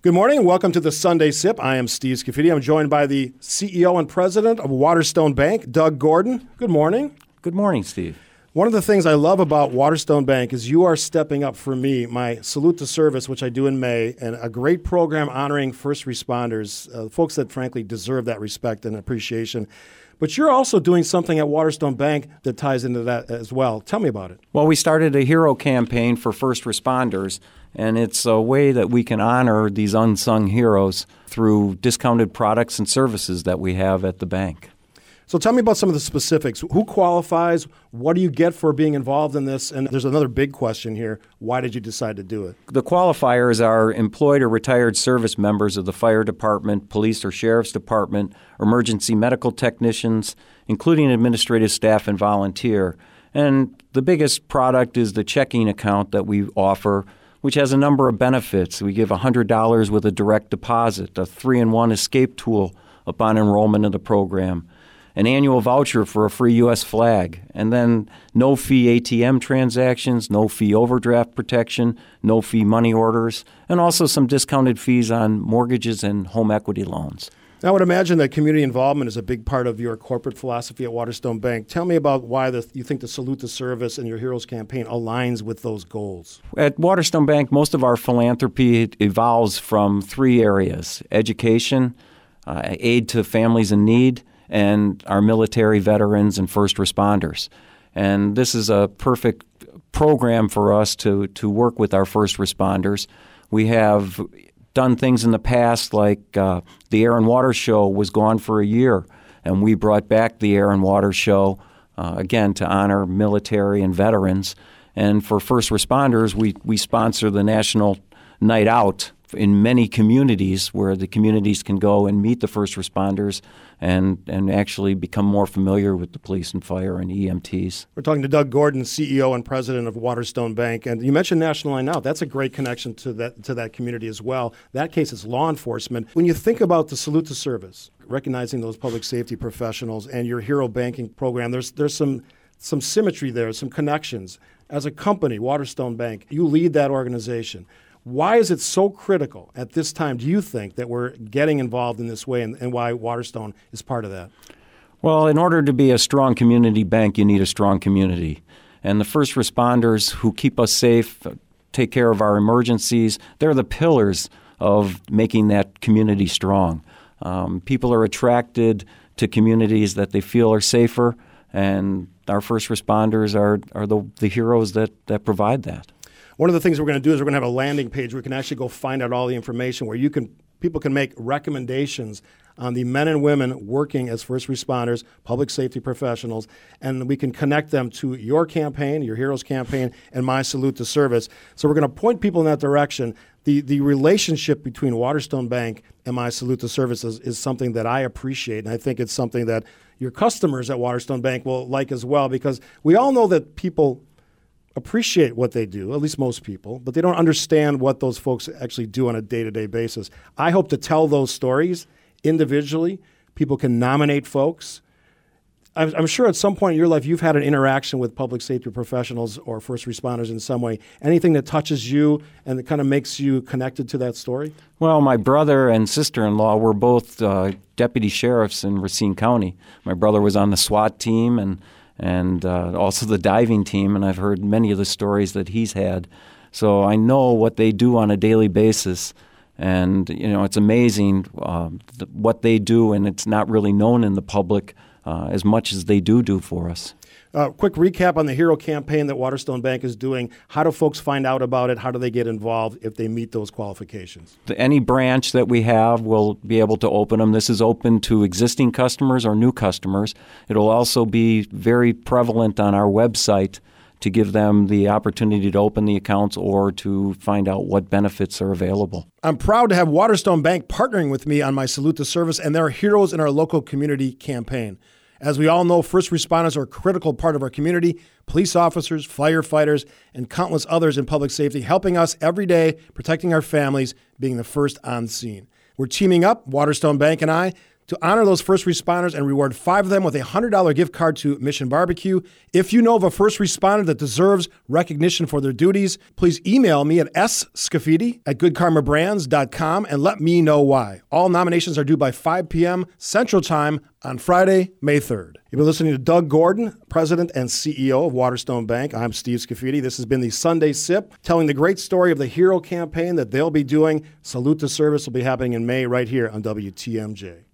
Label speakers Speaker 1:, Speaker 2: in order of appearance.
Speaker 1: Good morning and welcome to the Sunday Sip. I am Steve Scafidi. I'm joined by the CEO and president of Waterstone Bank, Doug Gordon. Good morning.
Speaker 2: Good morning, Steve.
Speaker 1: One of the things I love about Waterstone Bank is you are stepping up for me my salute to service, which I do in May, and a great program honoring first responders, uh, folks that frankly deserve that respect and appreciation. But you're also doing something at Waterstone Bank that ties into that as well. Tell me about it.
Speaker 2: Well, we started a hero campaign for first responders, and it's a way that we can honor these unsung heroes through discounted products and services that we have at the bank.
Speaker 1: So tell me about some of the specifics. Who qualifies? What do you get for being involved in this? And there's another big question here. Why did you decide to do it?
Speaker 2: The qualifiers are employed or retired service members of the fire department, police or sheriff's department, emergency medical technicians, including administrative staff and volunteer. And the biggest product is the checking account that we offer which has a number of benefits. We give $100 with a direct deposit, a three in one escape tool upon enrollment in the program, an annual voucher for a free U.S. flag, and then no fee ATM transactions, no fee overdraft protection, no fee money orders, and also some discounted fees on mortgages and home equity loans.
Speaker 1: I would imagine that community involvement is a big part of your corporate philosophy at Waterstone Bank. Tell me about why the, you think the Salute the Service and your Heroes campaign aligns with those goals.
Speaker 2: At Waterstone Bank, most of our philanthropy evolves from three areas education, uh, aid to families in need, and our military veterans and first responders. And this is a perfect program for us to, to work with our first responders. We have done things in the past like uh, the Air and Water Show was gone for a year, and we brought back the Air and Water Show uh, again to honor military and veterans. And for first responders, we, we sponsor the National Night Out in many communities where the communities can go and meet the first responders and, and actually become more familiar with the police and fire and EMTs.
Speaker 1: We're talking to Doug Gordon, CEO and president of Waterstone Bank. And you mentioned National Night Out. That's a great connection to that, to that community as well. That case is law enforcement. When you think about the salute to service, recognizing those public safety professionals and your hero banking program, there's, there's some, some symmetry there, some connections. As a company, Waterstone Bank, you lead that organization. Why is it so critical at this time, do you think, that we're getting involved in this way and, and why Waterstone is part of that?
Speaker 2: Well, in order to be a strong community bank, you need a strong community. And the first responders who keep us safe, take care of our emergencies, they're the pillars of making that community strong. Um, people are attracted to communities that they feel are safer, and our first responders are, are the, the heroes that, that provide that.
Speaker 1: One of the things we're going to do is we're going to have a landing page where we can actually go find out all the information where you can people can make recommendations on the men and women working as first responders, public safety professionals, and we can connect them to your campaign, your Heroes campaign, and my Salute to Service. So we're going to point people in that direction. The, the relationship between Waterstone Bank and my Salute to Services is something that I appreciate, and I think it's something that your customers at Waterstone Bank will like as well because we all know that people appreciate what they do, at least most people, but they don't understand what those folks actually do on a day to day basis. I hope to tell those stories individually. People can nominate folks. I'm, sure at some point in your life you've had an interaction with public safety professionals or first responders in some way. Anything that touches you and that kind of makes you connected to that story?
Speaker 2: Well, my brother and sister in law were both uh, deputy sheriffs in Racine County. My brother was on the SWAT team, and and uh, also the diving team. And I've heard many of the stories that he's had. So I know what they do on a daily basis. And, you know, it's amazing uh, what they do, and it's not really known in the public uh, as much as they do do for us.
Speaker 1: Uh, quick recap on the Hero campaign that Waterstone Bank is doing. How do folks find out about it? How do they get involved if they meet those qualifications?
Speaker 2: Any branch that we have will be able to open them. This is open to existing customers or new customers. It'll also be very prevalent on our website to give them the opportunity to open the accounts or to find out what benefits are available.
Speaker 1: I'm proud to have Waterstone Bank partnering with me on my Salute to Service and their Heroes in Our Local Community campaign. As we all know, first responders are a critical part of our community police officers, firefighters, and countless others in public safety, helping us every day, protecting our families, being the first on scene. We're teaming up, Waterstone Bank and I, to honor those first responders and reward five of them with a $100 gift card to Mission Barbecue. If you know of a first responder that deserves recognition for their duties, please email me at scafidi at goodkarmabrands.com and let me know why. All nominations are due by 5 p.m. Central Time on Friday, May 3rd. You've been listening to Doug Gordon, President and CEO of Waterstone Bank. I'm Steve Scafidi. This has been the Sunday Sip, telling the great story of the HERO campaign that they'll be doing. Salute to Service will be happening in May right here on WTMJ.